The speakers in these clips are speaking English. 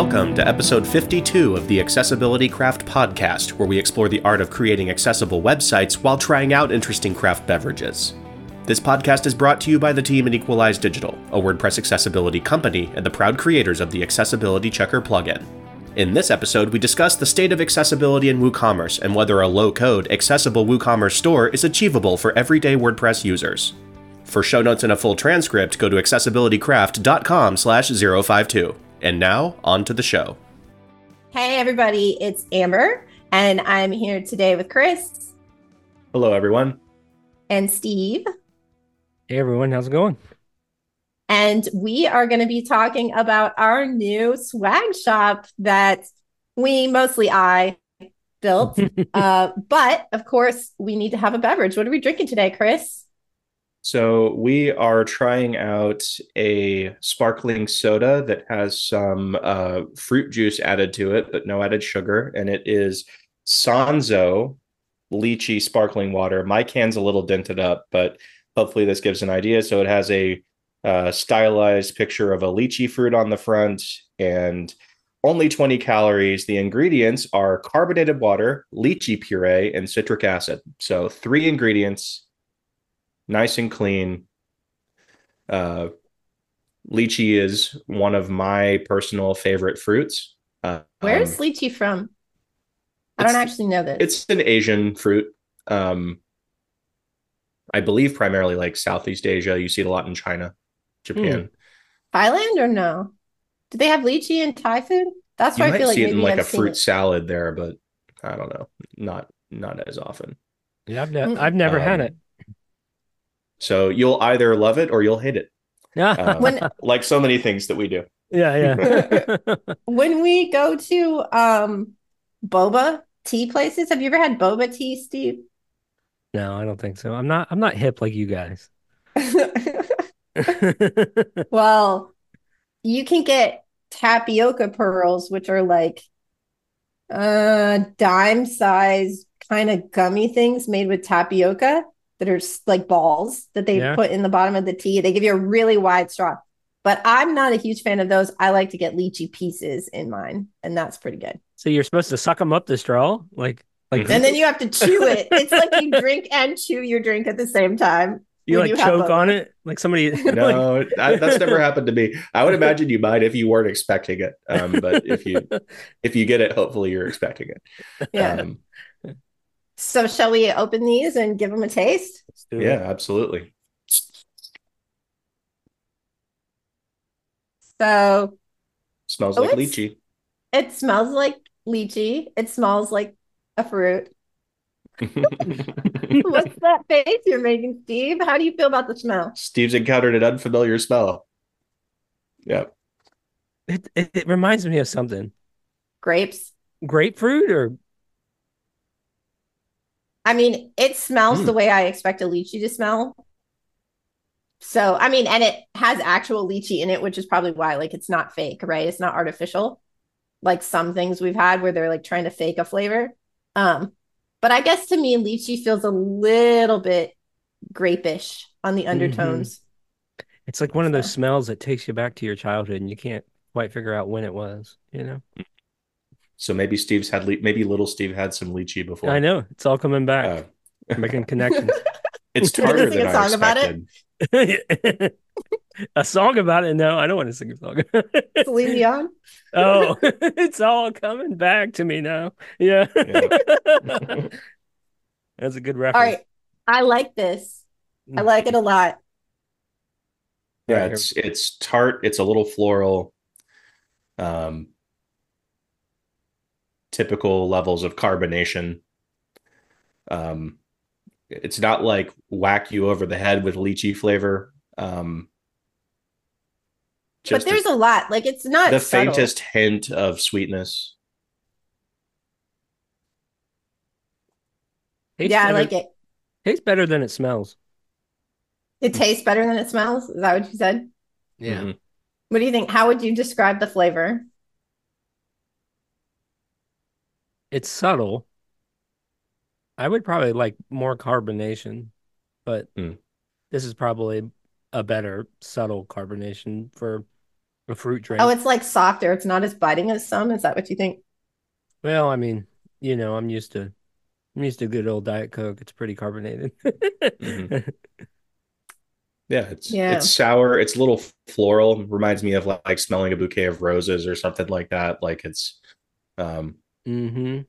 Welcome to episode 52 of the Accessibility Craft Podcast, where we explore the art of creating accessible websites while trying out interesting craft beverages. This podcast is brought to you by the team at Equalize Digital, a WordPress accessibility company and the proud creators of the Accessibility Checker plugin. In this episode, we discuss the state of accessibility in WooCommerce and whether a low-code, accessible WooCommerce store is achievable for everyday WordPress users. For show notes and a full transcript, go to accessibilitycraft.com slash 052. And now, on to the show. Hey, everybody, it's Amber, and I'm here today with Chris. Hello, everyone. And Steve. Hey, everyone, how's it going? And we are going to be talking about our new swag shop that we mostly I built. uh, but of course, we need to have a beverage. What are we drinking today, Chris? So we are trying out a sparkling soda that has some uh, fruit juice added to it, but no added sugar, and it is Sanzo lychee sparkling water. My can's a little dented up, but hopefully this gives an idea. So it has a uh, stylized picture of a lychee fruit on the front and only 20 calories. The ingredients are carbonated water, lychee puree, and citric acid. So three ingredients nice and clean. Uh, lychee is one of my personal favorite fruits. Uh, Where's um, lychee from? I don't actually know this. It's an Asian fruit. Um, I believe primarily like Southeast Asia. You see it a lot in China, Japan. Thailand or no? Do they have lychee in Thai food? That's You why I might feel like see it in like I've a fruit it. salad there, but I don't know. Not not as often. Yeah, I've, ne- Mm. I've never had Um, it. So you'll either love it or you'll hate it. Yeah, Uh, When- like so many things that we do. yeah, yeah. When we go to um boba tea places, have you ever had boba tea, Steve? no, I don't think so. I'm not. I'm not hip like you guys. well, you can get tapioca pearls, which are like uh dime sized kind of gummy things made with tapioca that are s- like balls that they Yeah. put in the bottom of the tea. They give you a really wide straw. But I'm not a huge fan of those. I like to get lychee pieces in mine, and that's pretty good. so you're supposed to suck them up the straw, like like And then you have to chew it. It's like you drink and chew your drink at the same time. you like you choke on it, like somebody. like- No, that, that's never happened to me. I would imagine you might if you weren't expecting it. Um, but if you if you get it, hopefully you're expecting it. Yeah. Um, So shall we open these and give them a taste? Let's it. yeah, absolutely. So Smells Oh, like it's- lychee. it smells like lychee. It smells like a fruit. What's that face you're making, Steve? How do you feel about the smell? Steve's encountered an unfamiliar smell. Yeah. It, it it reminds me of something. Grapes. Grapefruit or I mean, it smells Mm. the way I expect a lychee to smell. So, I mean, and it has actual lychee in it, which is probably why, like, it's not fake, right? It's not artificial, like some things we've had where they're like trying to fake a flavor. Um, but I guess to me, lychee feels a little bit grapish on the undertones. it's like one of those smells that takes you back to your childhood, and you can't quite figure out when it was. You know, So maybe Steve's had le- maybe little Steve had some lychee before. I know it's all coming back, Uh, making connections. it's You wanna tartar sing than a I song about it? expected. a song about it? No, I don't want to sing a song. Celine Dion. oh, it's all coming back to me now. Yeah. That's a good reference. right. I like this. I like it a lot. Yeah, it's it's tart. It's a little floral. Um, typical levels of carbonation. Um, it's not like whack you over the head with lychee flavor. Um, But there's the, a lot. Like, it's not the subtle. faintest hint of sweetness. Tastes Yeah, I better- like it. Tastes better than it smells. It tastes better than it smells. Is that what you said? Mhm. What do you think? How would you describe the flavor? It's subtle. I would probably like more carbonation, but Hmm. this is probably a better subtle carbonation for A fruit drink. Oh, it's like softer. It's not as biting as some. Is that what you think? Well, I mean, you know, I'm used to I'm used to good old Diet Coke. It's pretty carbonated. Mhm. Yeah, it's Yeah. it's sour. It's a little floral. Reminds me of like, like smelling a bouquet of roses or something like that. Like it's, um, hmm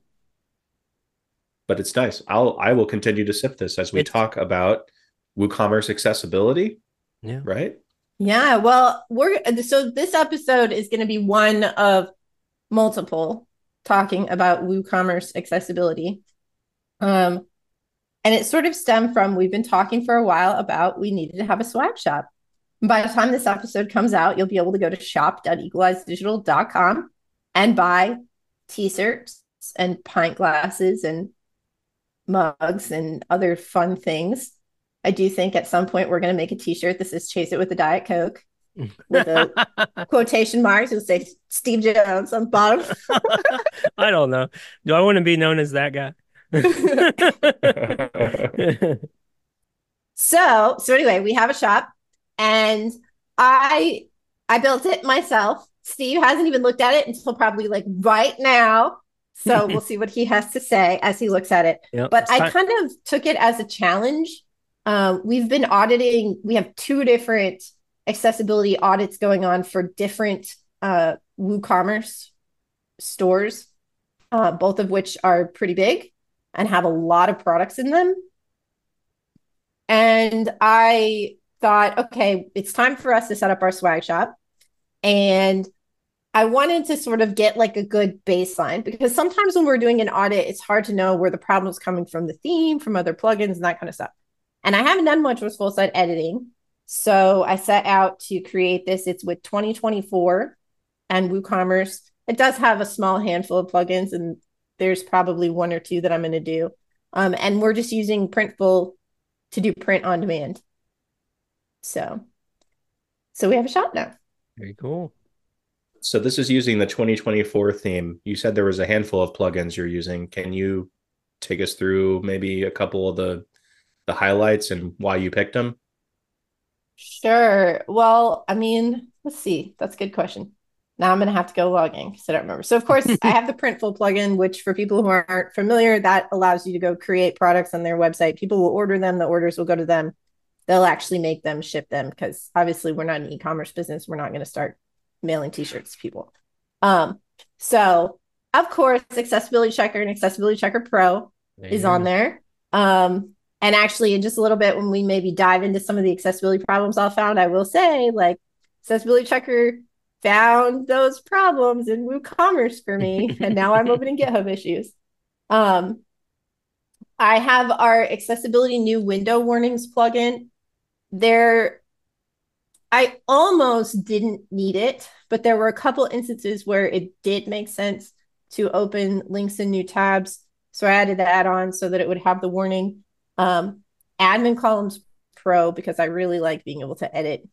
but it's nice. I'll I will continue to sip this as we It's- talk about WooCommerce accessibility. Yeah. Right. Yeah, well, we're so this episode is going to be one of multiple talking about WooCommerce accessibility. Um, and it sort of stemmed from we've been talking for a while about we needed to have a swag shop. And by the time this episode comes out, you'll be able to go to shop.equalizedigital.com and buy t-shirts and pint glasses and mugs and other fun things. I do think at some point we're going to make a t-shirt that says chase it with a diet coke with a quotation marks. It'll say Steve Jones on the bottom. I don't know. Do I want to be known as that guy? so so anyway, we have a shop and I I built it myself. Steve hasn't even looked at it until probably like right now. So we'll see what he has to say as he looks at it. Yep, But I kind of took it as a challenge. Um, we've been auditing, we have two different accessibility audits going on for different uh, WooCommerce stores, uh, both of which are pretty big and have a lot of products in them. And I thought, okay, it's time for us to set up our swag shop. And I wanted to sort of get like a good baseline because sometimes when we're doing an audit, it's hard to know where the problem is coming from the theme, from other plugins, and that kind of stuff. And I haven't done much with full site editing. So I set out to create this. It's with 2024 and WooCommerce. It does have a small handful of plugins, and there's probably one or two that I'm going to do. Um, and we're just using Printful to do print on demand. So, so we have a shop now. Very cool. So this is using the 2024 theme. You said there was a handful of plugins you're using. Can you take us through maybe a couple of the the highlights and why you picked them? Sure. Well, I mean, let's see. That's a good question. Now I'm going to have to go logging because I don't remember. So, of course, I have the Printful plugin, which for people who aren't familiar, that allows you to go create products on their website. People will order them, the orders will go to them. They'll actually make them, ship them, because obviously we're not an e-commerce business. We're not going to start mailing t-shirts to people. Um, so of course, Accessibility Checker and Accessibility Checker Pro is on there. Um, and actually, in just a little bit, when we maybe dive into some of the accessibility problems I found, I will say, like, Accessibility Checker found those problems in WooCommerce for me, and now I'm opening GitHub issues. Um, I have our accessibility new window warnings plugin. There, I almost didn't need it, but there were a couple instances where it did make sense to open links in new tabs. So I added that on so that it would have the warning. Um, admin columns pro because I really like being able to edit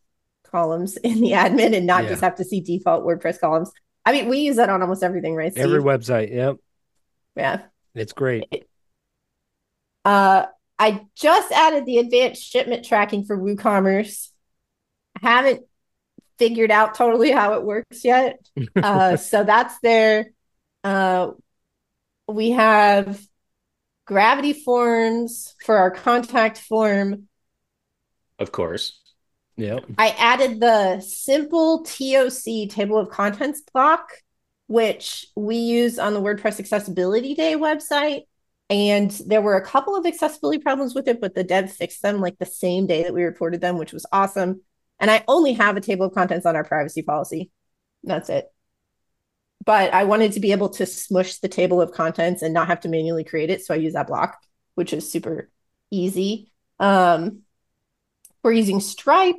columns in the admin and not Yeah. just have to see default WordPress columns. I mean, we use that on almost everything, right? Steve? Every website. Yep. yeah. It's great. Uh, I just added the advanced shipment tracking for WooCommerce. I haven't figured out totally how it works yet. Uh, so that's there. Uh, we have gravity forms for our contact form. Of course. Yep. I added the simple TOC table of contents block, which we use on the WordPress Accessibility Day website. And there were a couple of accessibility problems with it, but the dev fixed them like the same day that we reported them, which was awesome. And I only have a table of contents on our privacy policy. That's it. But I wanted to be able to smush the table of contents and not have to manually create it. So I use that block, which is super easy. Um, we're using Stripe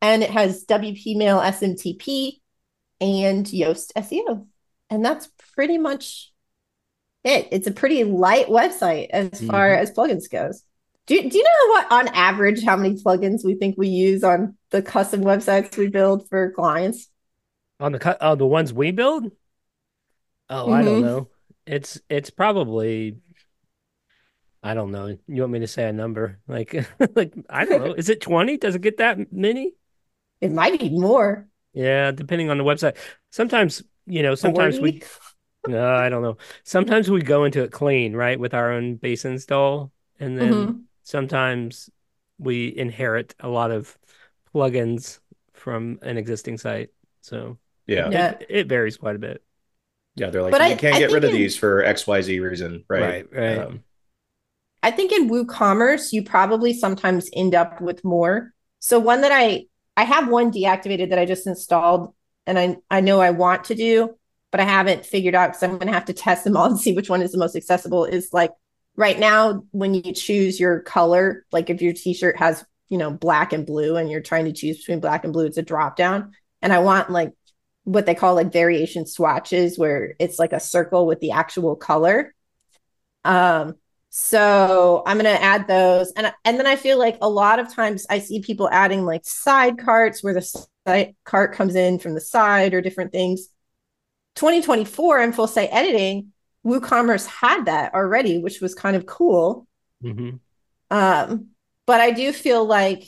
and it has WP Mail SMTP and Yoast SEO. And that's pretty much it. It's a pretty light website as far as plugins goes. Do, do you know what on average how many plugins we think we use on the custom websites we build for clients? On the cut, oh, the ones we build? Oh, I don't Mhm. know. It's it's probably I don't know. You want me to say a number? Like like I don't know. Is it 20? Does it get that many? It might be more. Yeah, depending on the website. Sometimes, you know, sometimes we no, I don't know. Sometimes we go into it clean, right, with our own base install, and then Mhm. Sometimes we inherit a lot of plugins from an existing site. So Yeah. Yeah. it, it varies quite a bit. Yeah. They're like, But you I- can't I get rid of in- these for XYZ reason. Right. Right, right. Um, I think in WooCommerce, you probably sometimes end up with more. So one that I I have one deactivated that I just installed and I I know I want to do, but I haven't figured out because I'm going to have to test them all and see which one is the most accessible. Is like right now when you choose your color, like if your t-shirt has you know black and blue and you're trying to choose between black and blue, it's a drop down, and I want like what they call like variation swatches where it's like a circle with the actual color. Um, so I'm gonna add those, and and then I feel like a lot of times I see people adding like side carts where the side cart comes in from the side or different things. 2024 and full site editing, WooCommerce had that already, which was kind of cool. hmm Um, but I do feel like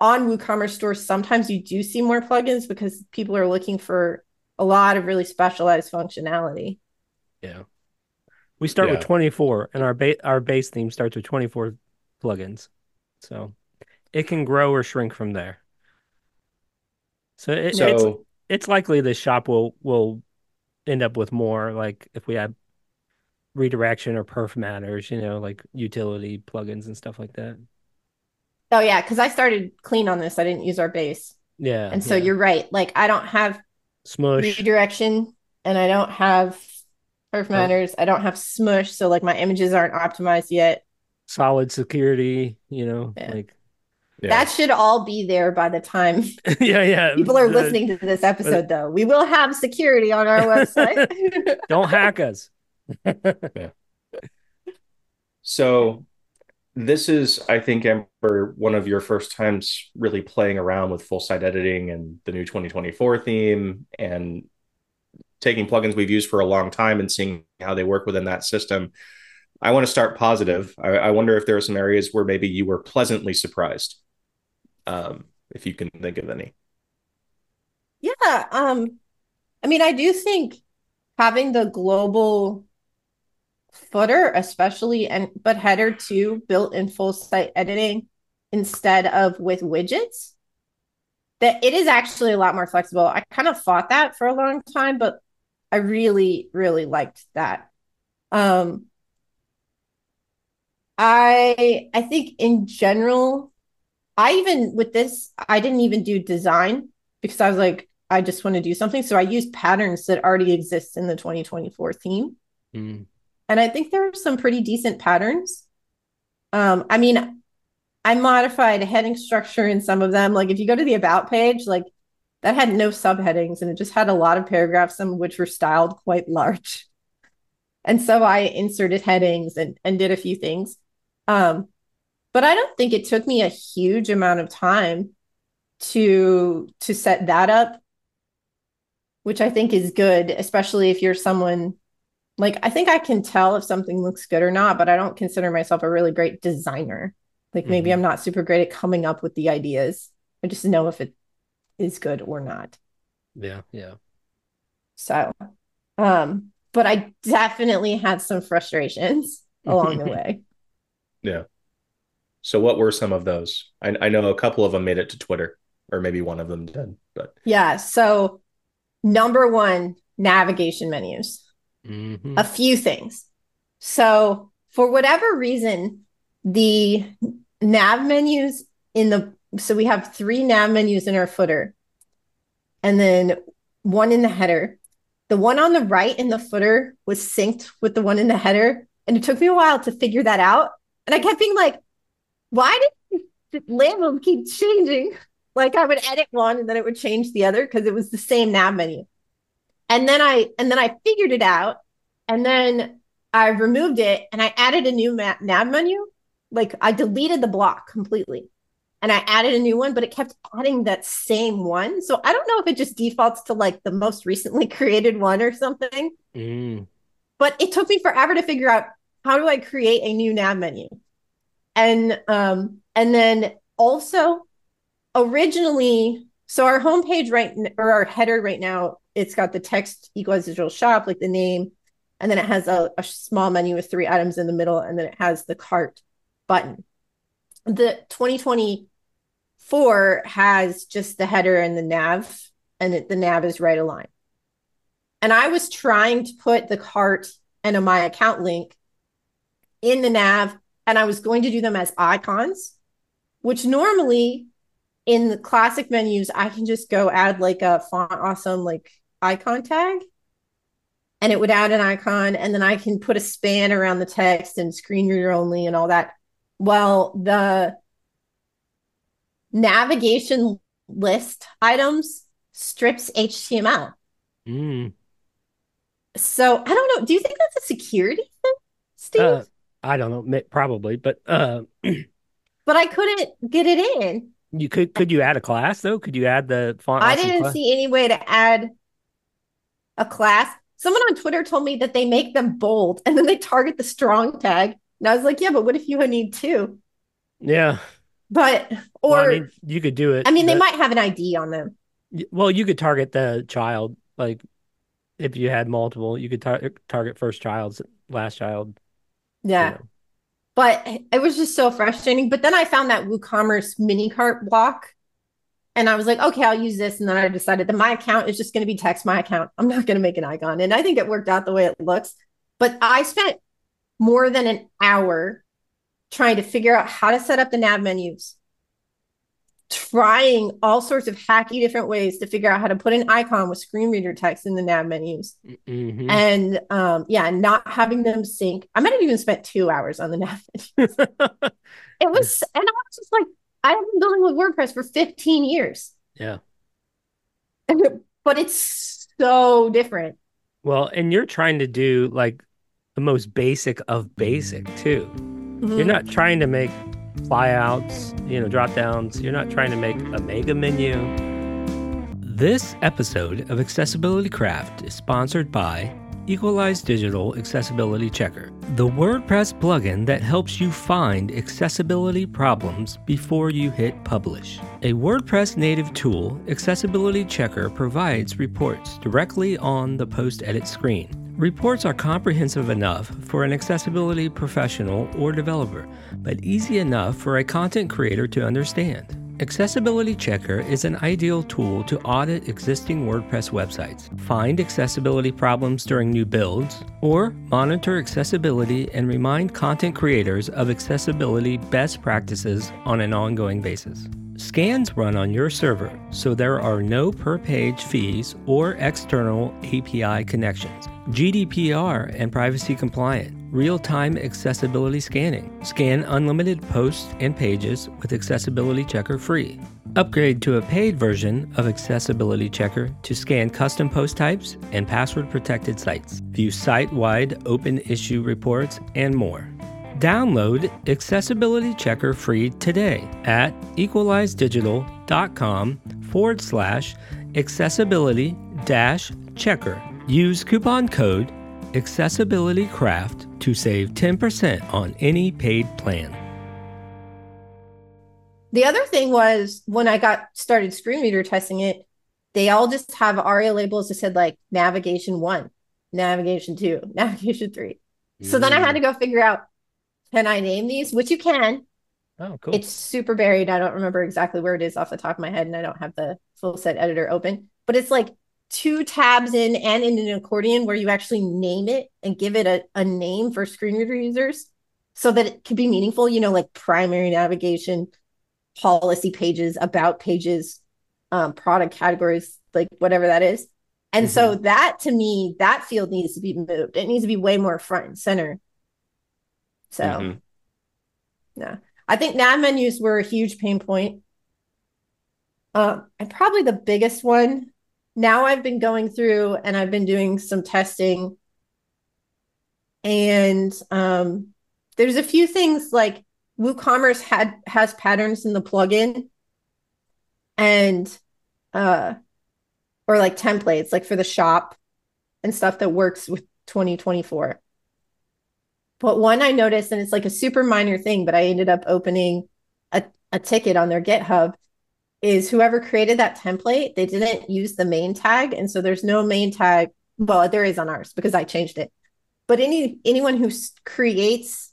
on WooCommerce stores, sometimes you do see more plugins because people are looking for a lot of really specialized functionality. Yeah. We start with 24 and our base our base theme starts with 24 plugins. So it can grow or shrink from there. So it, it's so it's likely the shop will will end up with more like if we add redirection or Perfmatters, you know, like utility plugins and stuff like that. Oh yeah, because I started clean on this. I didn't use our base. Yeah. And so yeah. you're right. Like I don't have smush. redirection and I don't have perf oh. matters. I don't have smush. So like my images aren't optimized yet. solid security, you know, Yeah. like yeah. That should all be there by the time yeah, yeah. people are listening to this episode though. We will have security on our website. Don't hack us. So this is, I think, Amber, one of your first times really playing around with full site editing and the new 2024 theme and taking plugins we've used for a long time and seeing how they work within that system. I want to start positive. I, I wonder if there are some areas where maybe you were pleasantly surprised, um, if you can think of any. Yeah, um, I mean, I do think having the global footer, especially and but header too, built in full site editing instead of with widgets, that it is actually a lot more flexible. I kind of fought that for a long time, but I really, really liked that. Um, I I think in general, I even with this, I didn't even do design because I was like, I just want to do something. So I used patterns that already exist in the 2024 theme. Mm. And I think there are some pretty decent patterns. Um, I mean, I modified a heading structure in some of them. Like if you go to the about page, like that had no subheadings and it just had a lot of paragraphs, some of which were styled quite large. And so I inserted headings and, and did a few things. Um, but I don't think it took me a huge amount of time to to set that up, which I think is good, especially if you're someone like I think I can tell if something looks good or not, but I don't consider myself a really great designer. Like maybe Mhm. I'm not super great at coming up with the ideas. I just know if it is good or not. Yeah, yeah. So, um, but I definitely had some frustrations along the way. Yeah. So what were some of those? I, I know a couple of them made it to Twitter, or maybe one of them did, but Yeah. So, number one, navigation menus. Mhm. a few things. So, for whatever reason, the nav menus in the so we have three nav menus in our footer and then one in the header. The one on the right in the footer was synced with the one in the header. And it took me a while to figure that out. And I kept being like, why did the label keep changing? Like I would edit one and then it would change the other because it was the same nav menu. And then I and then I figured it out and then I removed it and I added a new nav menu. Like I deleted the block completely and I added a new one, but it kept adding that same one. So I don't know if it just defaults to like the most recently created one or something, Mm. but it took me forever to figure out how do I create a new nav menu. And um and then also originally So our homepage right or our header right now, it's got the text Equalize Digital shop, like the name, and then it has a, a small menu with three items in the middle, and then it has the cart button. The 2024 has just the header and the nav, and the nav is right aligned. And I was trying to put the cart and a my account link in the nav, and I was going to do them as icons, which normally in the classic menus, I can just go add like a font awesome like icon tag and it would add an icon and then I can put a span around the text and screen reader only and all that. Well, the navigation list items strips HTML. Mm. So I don't know. Do you think that's a security thing, Steve? Uh, I don't know, probably, but uh, but I couldn't get it in. you could could you add a class though? Could you add the font? I didn't class? see any way to add a class. Someone on Twitter told me that they make them bold and then they target the strong tag. And I was like, yeah, but what if you need two? Yeah, But or well, I I mean, mean, you could do it. they but- they might have an ID on them. Well, you could target the child, like if you had multiple, you could tar target first child, last child. You Yeah. know. But it was just so frustrating. But then I found that WooCommerce mini cart block. And I was like, okay, I'll use this. And then I decided that my account is just going to be text my account. I'm not going to make an icon. And I think it worked out the way it looks. But I spent more than an hour trying to figure out how to set up the nav menus, trying all sorts of hacky different ways to figure out how to put an icon with screen reader text in the nav menus. Mhm. And um, yeah, not having them sync. I might have even spent two hours on the nav menus. It was, and I was just like, I have been building with WordPress for 15 years, Yeah. but it's so different. Well, and you're trying to do like the most basic of basic too. You're not trying to make flyouts, you know, drop downs. You're not trying to make a mega menu. This episode of Accessibility Craft is sponsored by Equalize Digital Accessibility Checker, the WordPress plugin that helps you find accessibility problems before you hit publish. A WordPress native tool, Accessibility Checker provides reports directly on the post edit screen. Reports are comprehensive enough for an accessibility professional or developer, but easy enough for a content creator to understand. Accessibility Checker is an ideal tool to audit existing WordPress websites, find accessibility problems during new builds, or monitor accessibility and remind content creators of accessibility best practices on an ongoing basis. Scans run on your server, so there are no per page fees or external API connections. GDPR and privacy compliant, real time accessibility scanning. Scan unlimited posts and pages with Accessibility Checker free. Upgrade to a paid version of Accessibility Checker to scan custom post types and password protected sites. View site wide open issue reports and more. Download Accessibility Checker free today at equalizedigital.com forward slash accessibility dash checker. Use coupon code accessibilitycraft to save 10% on any paid plan. The other thing was when I got started screen reader testing it, they all just have ARIA labels that said like navigation one, navigation two, navigation three. So then I had to mm. go figure out can I name these? Which you can. Oh, cool. It's super buried. I don't remember exactly where it is off the top of my head, and I don't have the full site editor open, but it's like two tabs in and in an accordion where you actually name it and give it a, a name for screen reader users so that it can be meaningful, you know, like primary navigation, policy pages, about pages, um, product categories, like whatever that is. And so that to me, that field needs to be moved. It needs to be way more front and center. So Mhm. yeah, I think nav menus were a huge pain point. Uh, and probably the biggest one. Now I've been going through and I've been doing some testing. And um, there's a few things like WooCommerce had has patterns in the plugin and uh or like templates like for the shop and stuff that works with 2024. But one I noticed, and it's like a super minor thing, but I ended up opening a, a ticket on their GitHub. is whoever created that template, they didn't use the main tag. And so there's no main tag. Well, there is on ours because I changed it. But any anyone who creates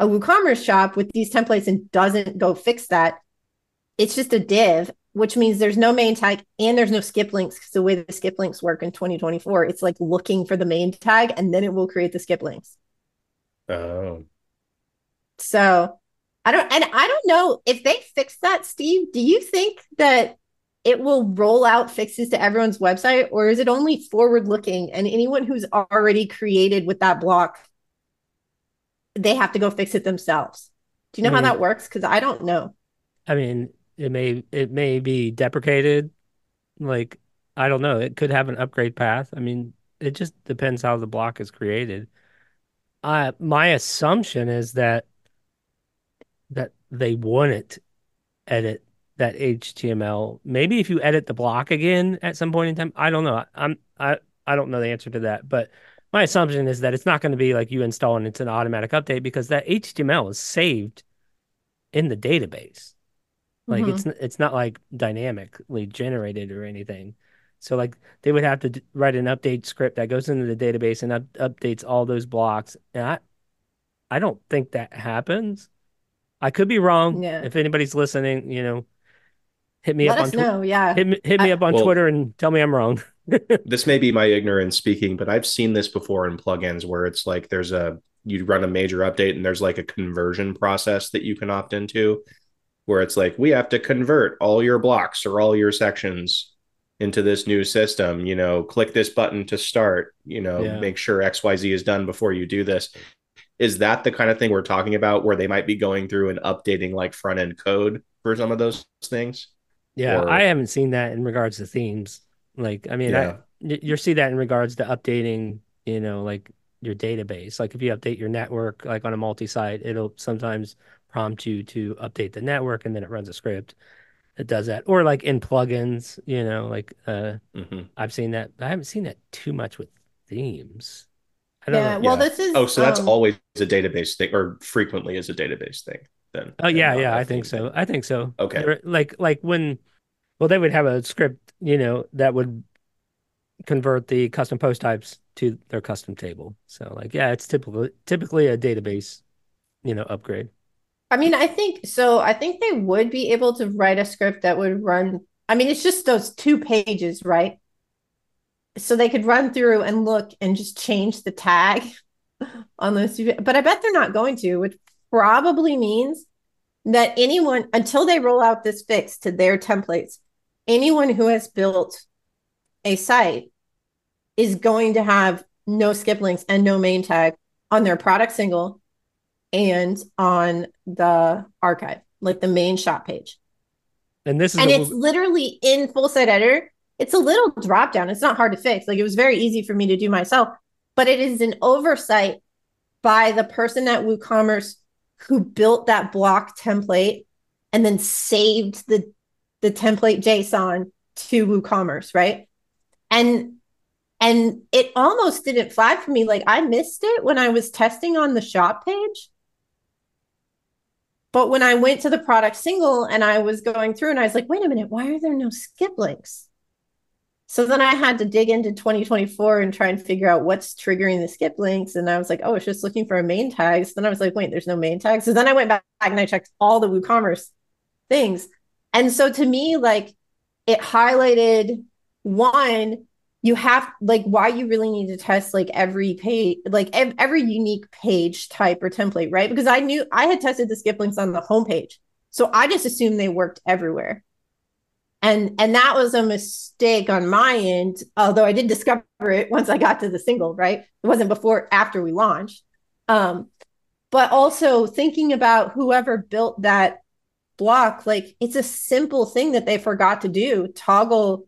a WooCommerce shop with these templates and doesn't go fix that, it's just a div, which means there's no main tag and there's no skip links because the way the skip links work in 2024, it's like looking for the main tag and then it will create the skip links. Oh. So I don't, and I don't know if they fix that, Steve. Do you think that it will roll out fixes to everyone's website, or is it only forward looking and anyone who's already created with that block, they have to go fix it themselves? Do you know I mean, how hmm. that works? Because I don't know. I mean, it may it may be deprecated. Like I don't know. It could have an upgrade path. I mean, it just depends how the block is created. Uh, my assumption is that that they wouldn't edit that HTML. Maybe if you edit the block again at some point in time, I don't know. I'm I I don't know the answer to that, but my assumption is that it's not going to be like you install and it's an automatic update because that HTML is saved in the database. Like mm-hmm. it's it's not like dynamically generated or anything. So like they would have to d- write an update script that goes into the database and up- updates all those blocks. And I I don't think that happens. I could be wrong. Yeah. If anybody's listening, you know, hit me Let up on Twitter. Yeah. Hit, hit me I, up on well, Twitter and tell me I'm wrong. this may be my ignorance speaking, but I've seen this before in plugins where it's like there's a you run a major update and there's like a conversion process that you can opt into where it's like we have to convert all your blocks or all your sections into this new system you know click this button to start you know yeah. make sure xyz is done before you do this is that the kind of thing we're talking about where they might be going through and updating like front end code for some of those things? Yeah, or... I haven't seen that in regards to themes. Like, I mean, yeah. I, you see that in regards to updating, you know, like your database. Like if you update your network, like on a multi-site, it'll sometimes prompt you to update the network, and then it runs a script that does that. Or like in plugins, you know, like uh, mm-hmm. I've seen that. I haven't seen that too much with themes yeah. Well, yeah. this is. Oh, so that's um, always a database thing, or frequently is a database thing. Then. Oh yeah, yeah. I think so. I think so. Okay. Like like when, well, they would have a script, you know, that would convert the custom post types to their custom table. So like, yeah, it's typically typically a database, you know, upgrade. I mean, I think so. I think they would be able to write a script that would run. I mean, it's just those two pages, right? so they could run through and look and just change the tag on those two but i bet they're not going to which probably means that anyone until they roll out this fix to their templates anyone who has built a site is going to have no skip links and no main tag on their product single and on the archive like the main shop page and this is and it's literally in full site editor it's a little drop down. It's not hard to fix. Like it was very easy for me to do myself, but it is an oversight by the person at WooCommerce who built that block template and then saved the the template JSON to WooCommerce, right? And and it almost didn't flag for me. Like I missed it when I was testing on the shop page. But when I went to the product single and I was going through and I was like, wait a minute, why are there no skip links? So then I had to dig into 2024 and try and figure out what's triggering the skip links. And I was like, oh, it's just looking for a main tag. So then I was like, wait, there's no main tag. So then I went back and I checked all the WooCommerce things. And so to me, like it highlighted one, you have like why you really need to test like every page, like ev- every unique page type or template, right? Because I knew I had tested the skip links on the homepage. So I just assumed they worked everywhere and and that was a mistake on my end although i did discover it once i got to the single right it wasn't before after we launched um but also thinking about whoever built that block like it's a simple thing that they forgot to do toggle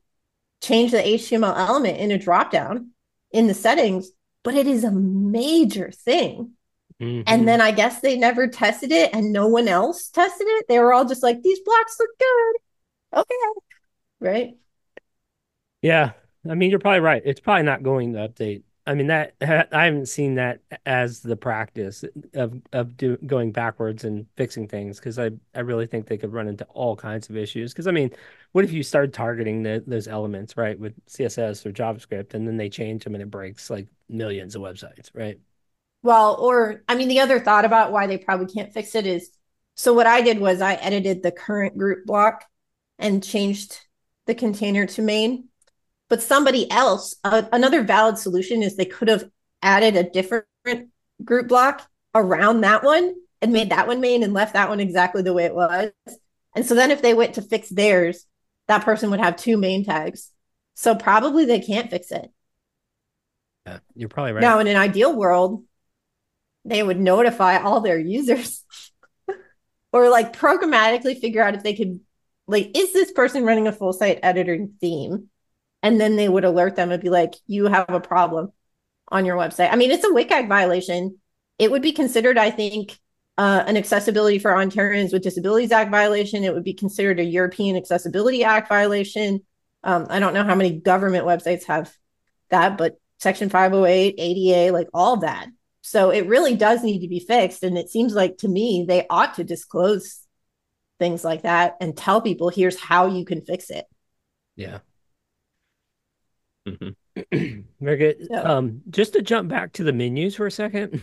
change the html element in a dropdown in the settings but it is a major thing mm-hmm. and then i guess they never tested it and no one else tested it they were all just like these blocks look good okay right? Yeah. I mean, you're probably right. It's probably not going to update I mean that I haven't seen that as the practice of of do, going backwards and fixing things because I I really think they could run into all kinds of issues. Because I mean, what if you start targeting the, those elements right with CSS or JavaScript and then they change them and it breaks like millions of websites, right? Well, or I mean, the other thought about why they probably can't fix it is so what I did was I edited the current group block and changed the container to main but somebody else, uh, another valid solution is they could have added a different group block around that one and made that one main and left that one exactly the way it was. And so then if they went to fix theirs, that person would have two main tags. So probably they can't fix it. Yeah, you're probably right. Now, in an ideal world, they would notify all their users or like programmatically figure out if they could, like, is this person running a full site editing theme? and then they would alert them and be like, you have a problem on your website. I mean, it's a WCAG violation. It would be considered, I think, uh, an Accessibility for Ontarians with Disabilities Act violation. It would be considered a European Accessibility Act violation. Um, I don't know how many government websites have that, but Section 508, ADA, like all that. So it really does need to be fixed. And it seems like to me, they ought to disclose things like that and tell people here's how you can fix it. Yeah. Mm-hmm. Very good. Yeah. Um, just to jump back to the menus for a 2nd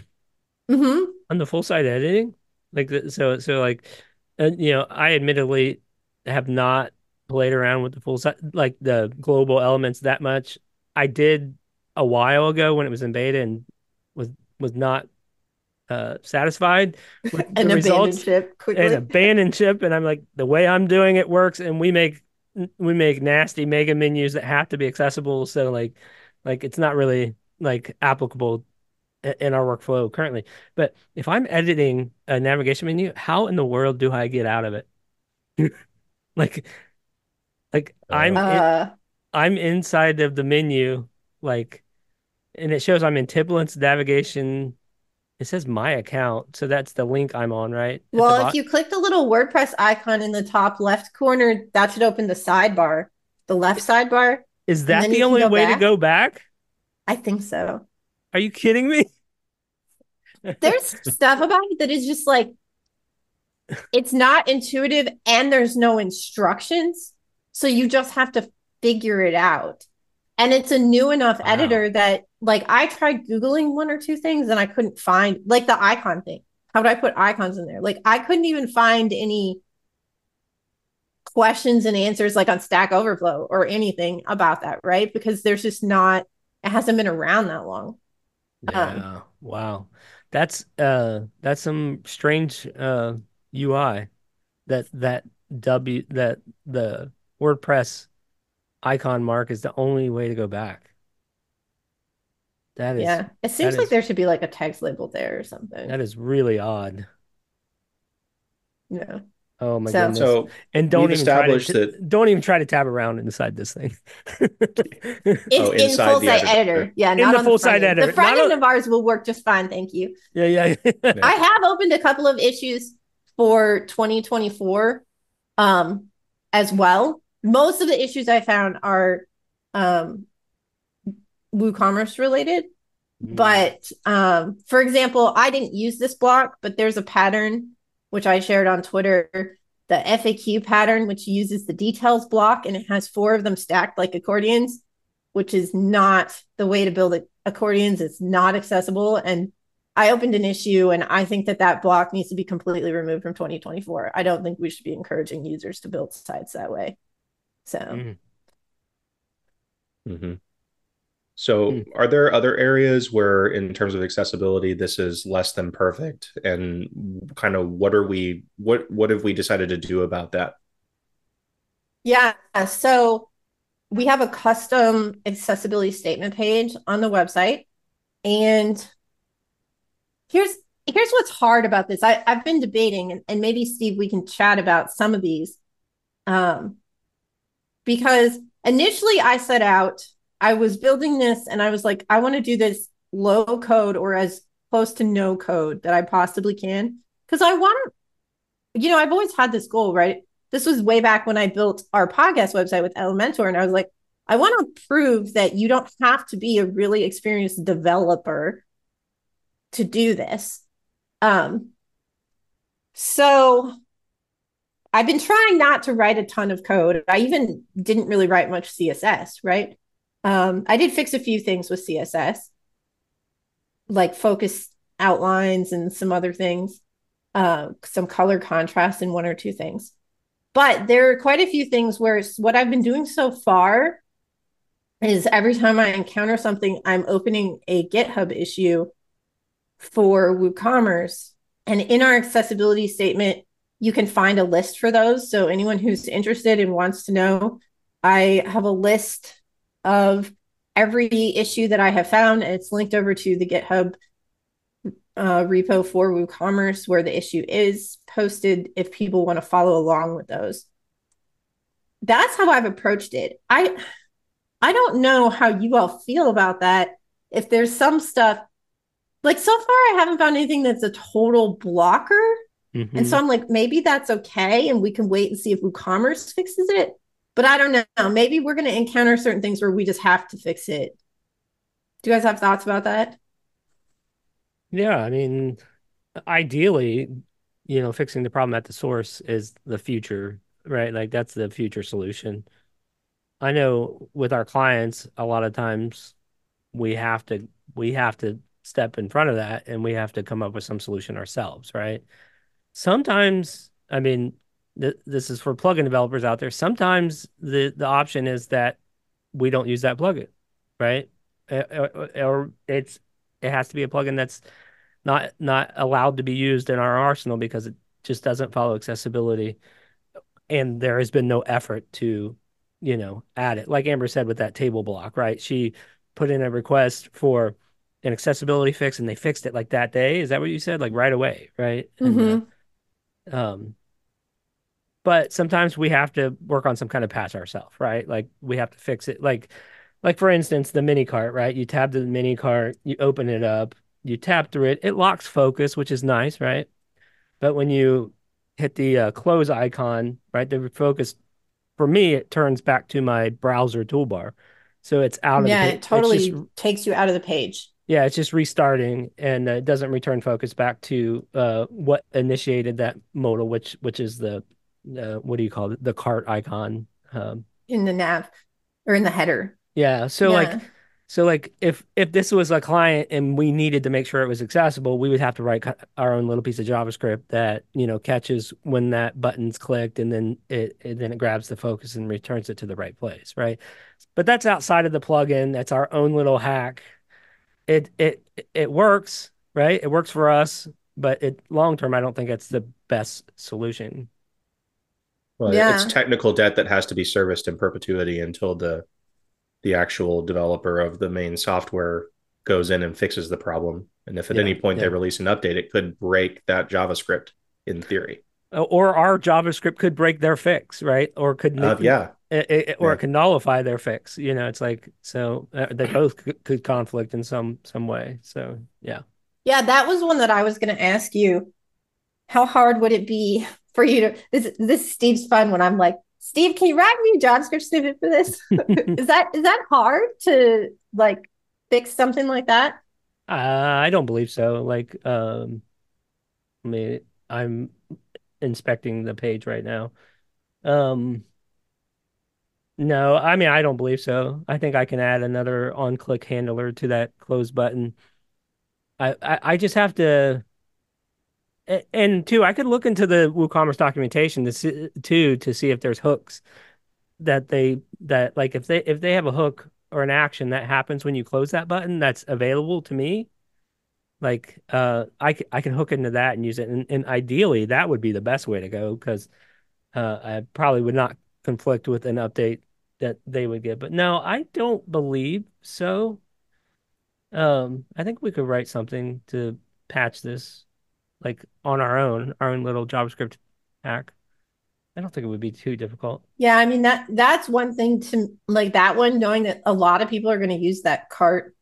mm-hmm. on the full site editing, like the, so, so like, uh, you know, I admittedly have not played around with the full site, like the global elements that much. I did a while ago when it was in beta and was was not uh, satisfied with and the results quickly. and abandon ship and i'm like the way i'm doing it works and we make we make nasty mega menus that have to be accessible. So like, like it's not really like applicable in our workflow currently. But if I'm editing a navigation menu, how in the world do I get out of it? like, like I'm uh... in, I'm inside of the menu, like, and it shows I'm in Tiplint's navigation it says my account, so that's the link I'm on, right? well, if you click the little WordPress icon in the top left corner, that should open the sidebar, the left sidebar. Is that the only way back. to go back? I think so. Are you kidding me? There's stuff about it that is just like it's not intuitive and there's no instructions. So you just have to figure it out. And it's a new enough wow. editor that like I tried Googling one or two things and I couldn't find like the icon thing. How would I put icons in there? Like I couldn't even find any questions and answers like on Stack Overflow or anything about that, right? Because there's just not it hasn't been around that long. Yeah. Um, wow. That's uh that's some strange uh UI that that W that the WordPress icon mark is the only way to go back. That is yeah. It seems like is, there should be like a text label there or something. That is really odd. Yeah. Oh my so, goodness! So and don't even try to, that... don't even try to tab around inside this thing. it's oh, in full site editor. editor. Yeah, not in the full site editor. The front end of ours will work just fine. Thank you. Yeah, yeah. yeah. I have opened a couple of issues for 2024, um, as well. Most of the issues I found are um WooCommerce related. Mm. But um, for example, I didn't use this block, but there's a pattern which I shared on Twitter, the FAQ pattern, which uses the details block and it has four of them stacked like accordions, which is not the way to build accordions. It's not accessible. And I opened an issue and I think that that block needs to be completely removed from 2024. I don't think we should be encouraging users to build sites that way. So. Mm. Mm-hmm. So, mm. are there other areas where, in terms of accessibility, this is less than perfect? And kind of what are we, what, what have we decided to do about that? Yeah. So, we have a custom accessibility statement page on the website. And here's here's what's hard about this. I, I've been debating, and, and maybe Steve, we can chat about some of these. Um, because initially I set out I was building this and I was like, I want to do this low code or as close to no code that I possibly can. Because I want to, you know, I've always had this goal, right? This was way back when I built our podcast website with Elementor. And I was like, I want to prove that you don't have to be a really experienced developer to do this. Um, so I've been trying not to write a ton of code. I even didn't really write much CSS, right? Um, I did fix a few things with CSS, like focus outlines and some other things, uh, some color contrast and one or two things. But there are quite a few things where what I've been doing so far is every time I encounter something, I'm opening a GitHub issue for WooCommerce. And in our accessibility statement, you can find a list for those. So anyone who's interested and wants to know, I have a list of every issue that I have found, and it's linked over to the GitHub uh, repo for WooCommerce where the issue is posted if people want to follow along with those. That's how I've approached it. I I don't know how you all feel about that. If there's some stuff like so far I haven't found anything that's a total blocker. Mm-hmm. And so I'm like, maybe that's okay. And we can wait and see if WooCommerce fixes it. But I don't know. Maybe we're going to encounter certain things where we just have to fix it. Do you guys have thoughts about that? Yeah. I mean, ideally, you know, fixing the problem at the source is the future, right? Like that's the future solution. I know with our clients, a lot of times we have to we have to step in front of that and we have to come up with some solution ourselves, right? Sometimes, I mean, th- this is for plugin developers out there. Sometimes the the option is that we don't use that plugin, right? Or, or it's it has to be a plugin that's not not allowed to be used in our arsenal because it just doesn't follow accessibility, and there has been no effort to, you know, add it. Like Amber said with that table block, right? She put in a request for an accessibility fix and they fixed it like that day. Is that what you said? Like right away, right? Mm-hmm. And, uh, um, but sometimes we have to work on some kind of patch ourselves, right? Like we have to fix it. Like, like for instance, the mini cart, right? You tab the mini cart, you open it up, you tap through it, it locks focus, which is nice, right? But when you hit the uh, close icon, right, the focus for me, it turns back to my browser toolbar. So it's out of yeah, it totally just, takes you out of the page. Yeah, it's just restarting and uh, it doesn't return focus back to uh, what initiated that modal, which which is the uh, what do you call it? The cart icon um, in the nav or in the header. Yeah. So yeah. like, so like if if this was a client and we needed to make sure it was accessible, we would have to write our own little piece of JavaScript that you know catches when that button's clicked and then it, it then it grabs the focus and returns it to the right place, right? But that's outside of the plugin. That's our own little hack. It it it works, right? It works for us, but it long term, I don't think it's the best solution. Well, yeah. it's technical debt that has to be serviced in perpetuity until the the actual developer of the main software goes in and fixes the problem. And if at yeah, any point yeah. they release an update, it could break that JavaScript in theory. Or our JavaScript could break their fix, right? Or could uh, yeah, it, it, or yeah. it can nullify their fix. You know, it's like so uh, they both could, could conflict in some some way. So yeah, yeah, that was one that I was going to ask you. How hard would it be for you to this this Steve's fun when I'm like, Steve, can you write me a JavaScript snippet for this? is that is that hard to like fix something like that? Uh, I don't believe so. Like, um, I mean, I'm inspecting the page right now. Um, no, I mean, I don't believe so. I think I can add another on-click handler to that close button. I, I, I just have to and two, I could look into the WooCommerce documentation to see, too to see if there's hooks that they that like if they if they have a hook or an action that happens when you close that button that's available to me, like uh, I I can hook into that and use it, and, and ideally that would be the best way to go because uh, I probably would not conflict with an update that they would get. But no, I don't believe so. Um, I think we could write something to patch this like on our own, our own little JavaScript hack. I don't think it would be too difficult. Yeah, I mean that that's one thing to like that one knowing that a lot of people are going to use that cart.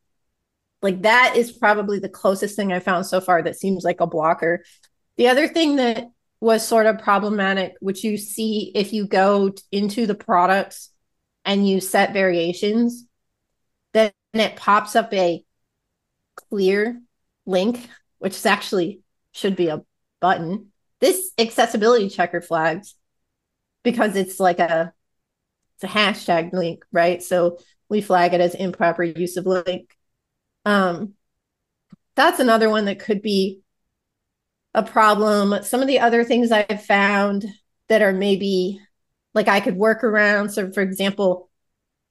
Like that is probably the closest thing I found so far that seems like a blocker. The other thing that was sort of problematic, which you see if you go into the products and you set variations, then it pops up a clear link, which is actually should be a button. This accessibility checker flags because it's like a it's a hashtag link, right? So we flag it as improper use of link. Um, that's another one that could be a problem. Some of the other things I've found that are maybe like I could work around. So, for example,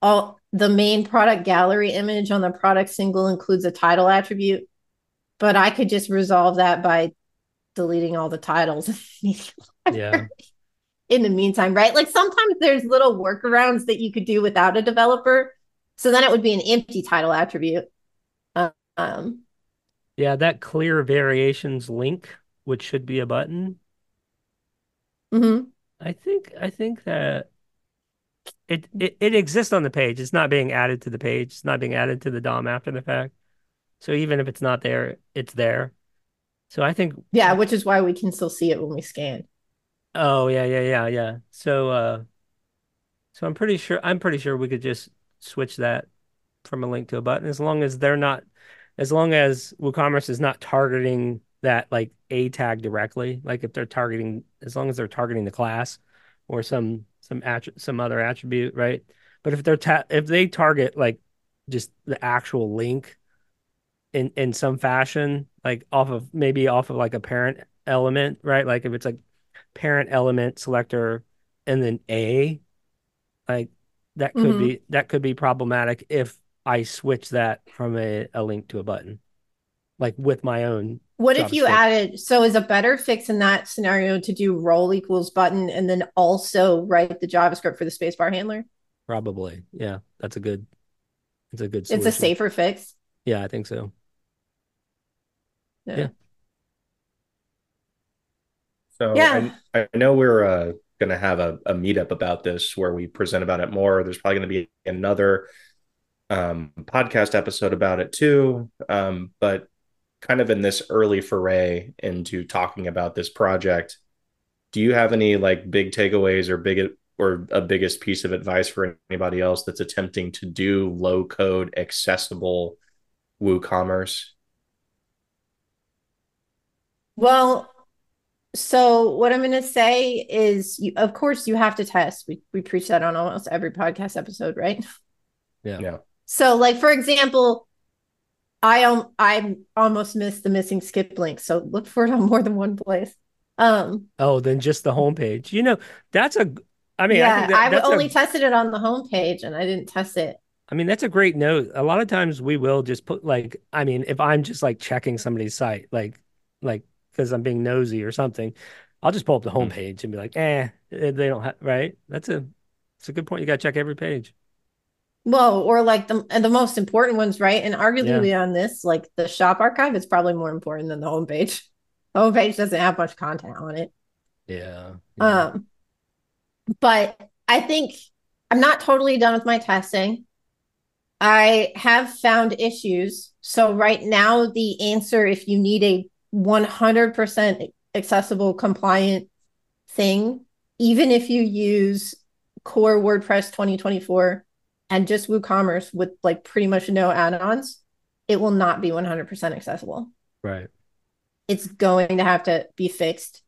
all the main product gallery image on the product single includes a title attribute, but I could just resolve that by deleting all the titles. yeah. In the meantime, right? Like sometimes there's little workarounds that you could do without a developer. So then it would be an empty title attribute. Um, yeah, that clear variations link, which should be a button. Mm-hmm. I think I think that it, it it exists on the page. It's not being added to the page. It's not being added to the DOM after the fact. So even if it's not there, it's there. So I think yeah, which is why we can still see it when we scan. Oh yeah, yeah, yeah, yeah. So uh so I'm pretty sure I'm pretty sure we could just switch that from a link to a button as long as they're not as long as WooCommerce is not targeting that like a tag directly, like if they're targeting as long as they're targeting the class or some some attri- some other attribute, right? But if they're ta- if they target like just the actual link in in some fashion, like off of maybe off of like a parent element, right? Like if it's like parent element selector and then a, like that could Mhm. be that could be problematic if I switch that from a, a link to a button, like with my own. What if you added so is a better fix in that scenario to do role equals button and then also write the JavaScript for the spacebar handler? Probably, yeah, that's a good. It's a good. It's a safer fix. Yeah, I think so. Yeah. Yeah. So Yeah. I, I know we're uh, going to have a, a meetup about this where we present about it more. There's probably going to be another um, podcast episode about it too. Um, but kind of in this early foray into talking about this project, do you have any like big takeaways or big or a biggest piece of advice for anybody else that's attempting to do low code accessible WooCommerce? Well, so what I'm going to say is, you, of course, you have to test. We we preach that on almost every podcast episode, right? Yeah. Yeah. So, like for example, I um I almost missed the missing skip link, so look for it on more than one place. Um, Oh, then just the homepage. You know, that's a. I mean, I yeah, think that, I that's only a, tested it on the homepage, and I didn't test it. I mean, that's a great note. A lot of times we will just put like, I mean, if I'm just like checking somebody's site, like, like because I'm being nosy or something, I'll just pull up the Hmm. homepage and be like, eh, they don't have right. That's a, it's a good point. You got to check every page. Well, or like the and the most important ones, right? And arguably on this, like the shop archive is probably more important than the homepage. The homepage doesn't have much content on it. Yeah. Um, but I think I'm not totally done with my testing. I have found issues. So right now, the answer, if you need a 100% accessible, compliant thing, even if you use core WordPress 2024 and just WooCommerce with like pretty much no add-ons, it will not be 100% accessible right. it's going to have to be fixed.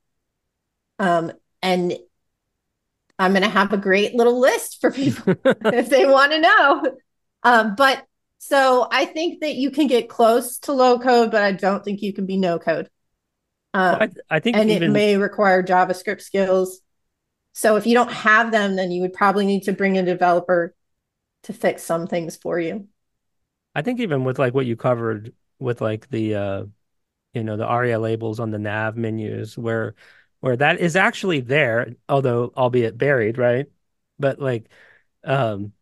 Um, and I'm going to have a great little list for people if they want to know. Um, but so I think that you can get close to low code, but I don't think you can be no code. Um, I, I think and even it may require JavaScript skills. So if you don't have them, then you would probably need to bring a developer to fix some things for you. I think even with like what you covered with like the uh you know the ARIA labels on the nav menus where where that is actually there, although albeit buried, right? But like um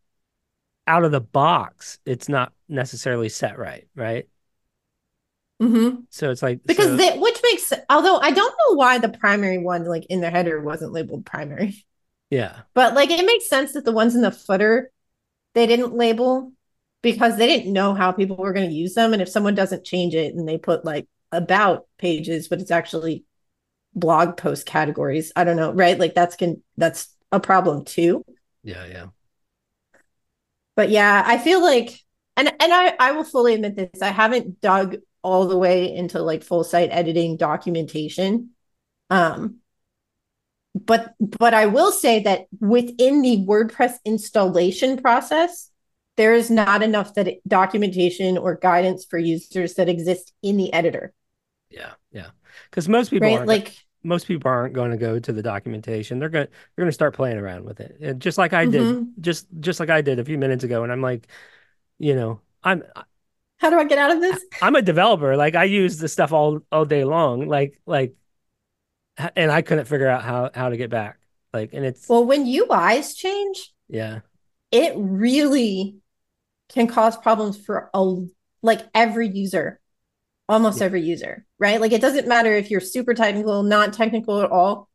out of the box, it's not necessarily set right, right? Mm-hmm. So it's like Because so- they, which makes although I don't know why the primary one like in their header wasn't labeled primary. yeah, But like it makes sense that the ones in the footer they didn't label because they didn't know how people were going to use them. And if someone doesn't change it and they put like about pages, but it's actually blog post categories, I don't know, right? Like that's can that's a problem too. yeah, yeah. But yeah, I feel like and and I I will fully admit this. I haven't dug all the way into like full site editing documentation. Um but but I will say that within the WordPress installation process, there is not enough that documentation or guidance for users that exist in the editor. Yeah, yeah. Because most people right? like most people aren't going to go to the documentation. They're going they're going to start playing around with it, and just like I did, Mhm. just just like I did a few minutes ago. And I'm like, you know, I'm how do I get out of this? I'm a developer. Like I use this stuff all all day long. Like like, and I couldn't figure out how how to get back. Like, and it's Well, when UIs change, yeah, it really can cause problems for a like every user almost Yeah. every user right like it doesn't matter if you're super technical not technical at all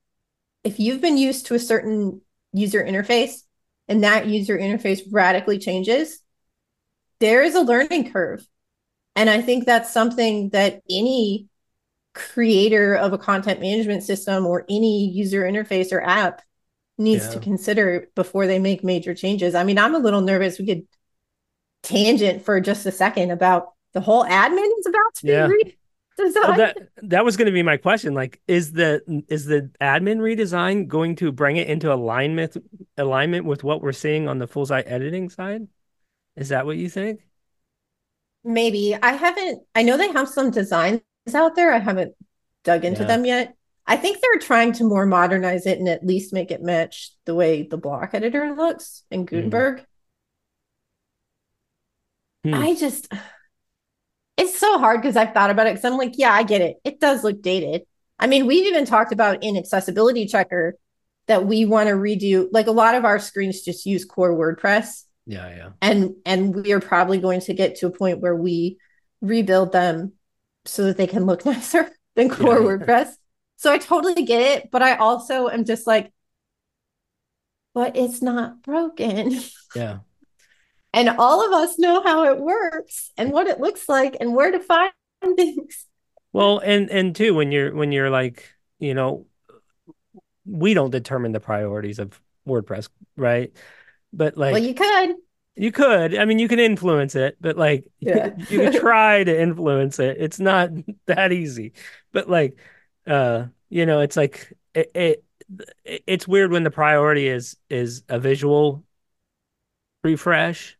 if you've been used to a certain user interface and that user interface radically changes there is a learning curve and i think that's something that any creator of a content management system or any user interface or app needs Yeah. to consider before they make major changes i mean i'm a little nervous we could tangent for just a second about the whole admin is about to be Yeah. redesigned. well, that that was going to be my question. Like, is the is the admin redesign going to bring it into alignment alignment with what we're seeing on the full site editing side? Is that what you think? Maybe I haven't. I know they have some designs out there. I haven't dug into Yeah. them yet. I think they're trying to more modernize it and at least make it match the way the block editor looks in Gutenberg. Hmm. I just, it's so hard because I've thought about it because I'm like, yeah, I get it. It does look dated. I mean, we've even talked about in Accessibility Checker that we want to redo, like a lot of our screens just use core WordPress. Yeah, yeah. and and we are probably going to get to a point where we rebuild them so that they can look nicer than core Yeah. WordPress. So I totally get it, but I also am just like, but it's not broken. Yeah. And all of us know how it works and what it looks like and where to find things. Well, and and too when you're when you're like, you know, we don't determine the priorities of WordPress, right? But like well, you could. you could, I mean, you can influence it, but like Yeah. you can try to influence it. It's not that easy. But like uh, you know, it's like it, it it's weird when the priority is is a visual refresh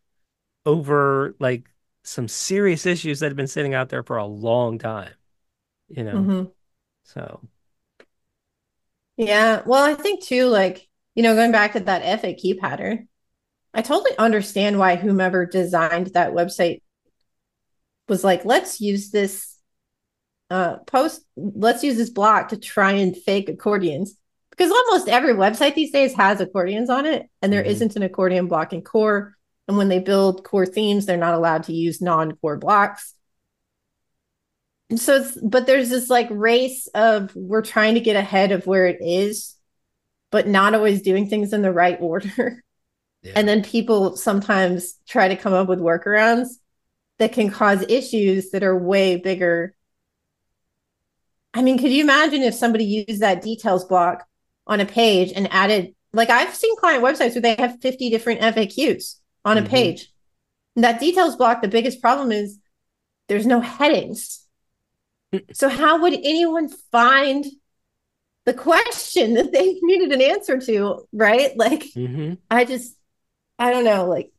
over like some serious issues that have been sitting out there for a long time. You know. Mhm. So Yeah. Well, I think too, like, you know, going back to that FAQ pattern, I totally understand why whomever designed that website was like, let's use this uh post, let's use this block to try and fake accordions. Because almost every website these days has accordions on it, and there Mhm. not an accordion block in core. And when they build core themes, they're not allowed to use non-core blocks. And so it's but there's this like race of we're trying to get ahead of where it is, but not always doing things in the right order. And then people sometimes try to come up with workarounds that can cause issues that are way bigger. I mean, could you imagine if somebody used that details block on a page and added, like I've seen client websites where they have 50 different FAQs on a Mhm. page. And that details block, the biggest problem is there's no headings. so how would anyone find the question that they needed an answer to, right? Like Mhm. I just I don't know, like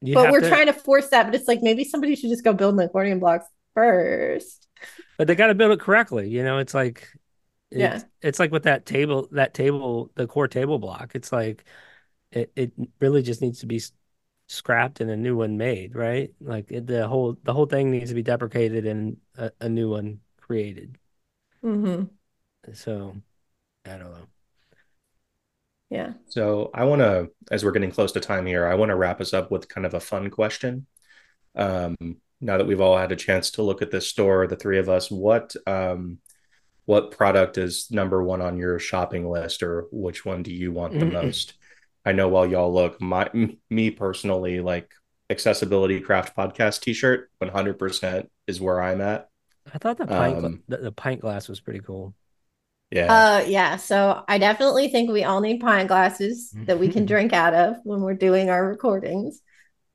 You but we're to- trying to force that, but it's like maybe somebody should just go build an accordion blocks first. but they got to build it correctly. You know, it's like, it's, Yeah. it's like with that table, that table, the core table block. It's like, it, it really just needs to be scrapped and a new one made, right? Like the whole, the whole thing needs to be deprecated and a, a new one created. Mm-hmm. So, I don't know. Yeah. So I want to, as we're getting close to time here, I want to wrap us up with kind of a fun question. Um, now that we've all had a chance to look at this store, the three of us, what um, what product is number one on your shopping list, or which one do you want the Mhm. most? I know while y'all look, my m- me personally, like accessibility craft podcast T-shirt, one hundred percent is where I'm at. I thought the pint, gla- Um, the, the pint glass was pretty cool. Yeah, Uh yeah, so I definitely think we all need pint glasses that we can drink out of when we're doing our recordings.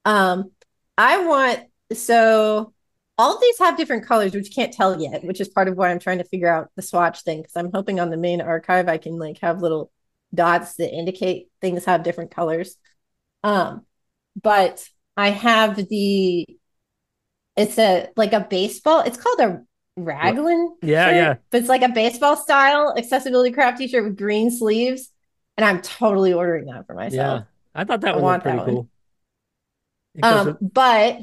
Um, I want so all of these have different colors, which you can't tell yet, which is part of why I'm trying to figure out the swatch thing. Because I'm hoping on the main archive I can like have little dots that indicate things have different colors. Um, but I have the it's a like a baseball. It's called a raglan. Yeah, shirt, yeah. But it's like a baseball style accessibility craft t-shirt with green sleeves, and I'm totally ordering that for myself. Yeah. I thought that I one looked pretty that one. cool. Um, with- but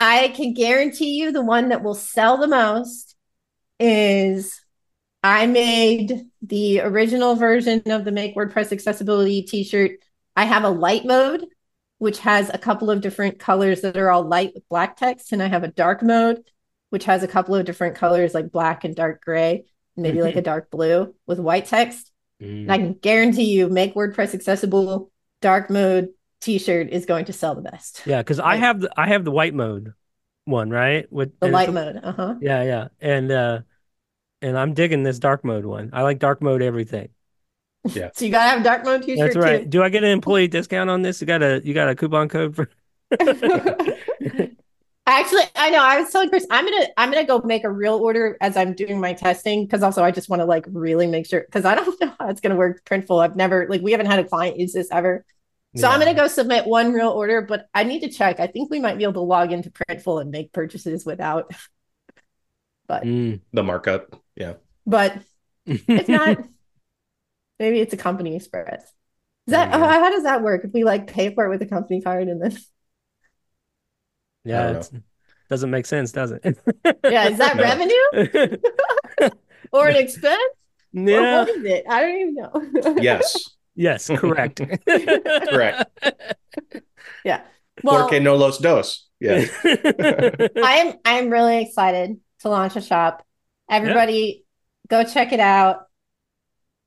I can guarantee you the one that will sell the most is I made the original version of the Make WordPress Accessibility t-shirt. I have a light mode, which has a couple of different colors that are all light with black text, and I have a dark mode, which has a couple of different colors like black and dark gray, maybe like a dark blue with white text. Mm. And I can guarantee you, Make WordPress Accessible dark mode t-shirt is going to sell the best. Yeah, because I have the I have the white mode one, right? With The light mode, uh huh. Yeah, yeah. And uh and I'm digging this dark mode one. I like dark mode everything. Yeah. So you gotta have dark mode t-shirt That's right. too. Do I get an employee discount on this? You got a you got a coupon code for Actually, I know. I was telling Chris, I'm gonna I'm gonna go make a real order as I'm doing my testing because also I just want to like really make sure because I don't know how it's gonna work Printful. I've never like we haven't had a client use this ever. So I'm gonna go submit one real order, but I need to check. I think we might be able to log into Printful and make purchases without. But Mm. The markup. Yeah. but it's not, maybe it's a company express. Is that There you oh, how does that work? If we like pay for it with a company card and then yeah, don't doesn't make sense, does it? yeah, is that No. revenue or an expense? Or yeah. what is it? I don't even know. Yes. Yes, correct. Correct. yeah. Well, Porque no los dos. Yeah. I'm I'm really excited to launch a shop. Everybody go check it out.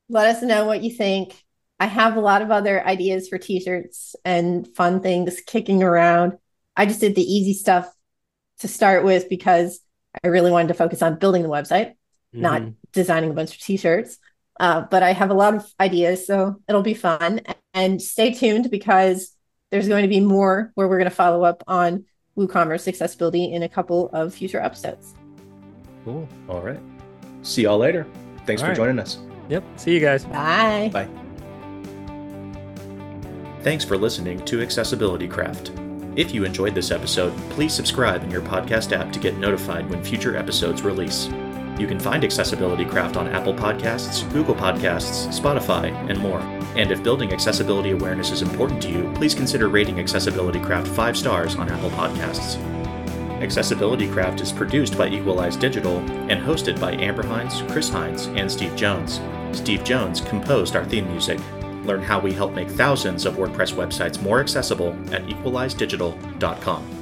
Let us know what you think. I have a lot of other ideas for t-shirts and fun things kicking around. I just did the easy stuff to start with because I really wanted to focus on building the website, not Mhm. designing a bunch of t-shirts. Uh, but I have a lot of ideas, so it'll be fun. And stay tuned because there's going to be more where we're going to follow up on WooCommerce accessibility in a couple of future episodes. Cool. All right. See y'all later. Thanks All for right. joining us. Yep. See you guys. Bye. Bye. Thanks for listening to Accessibility Craft. If you enjoyed this episode, please subscribe in your podcast app to get notified when future episodes release. You can find Accessibility Craft on Apple Podcasts, Google Podcasts, Spotify, and more. And if building accessibility awareness is important to you, please consider rating Accessibility Craft 5 stars on Apple Podcasts. Accessibility Craft is produced by Equalize Digital and hosted by Amber Hinds, Chris Hinds, and Steve Jones. Steve Jones composed our theme music. Learn how we help make thousands of WordPress websites more accessible at equalizedigital.com.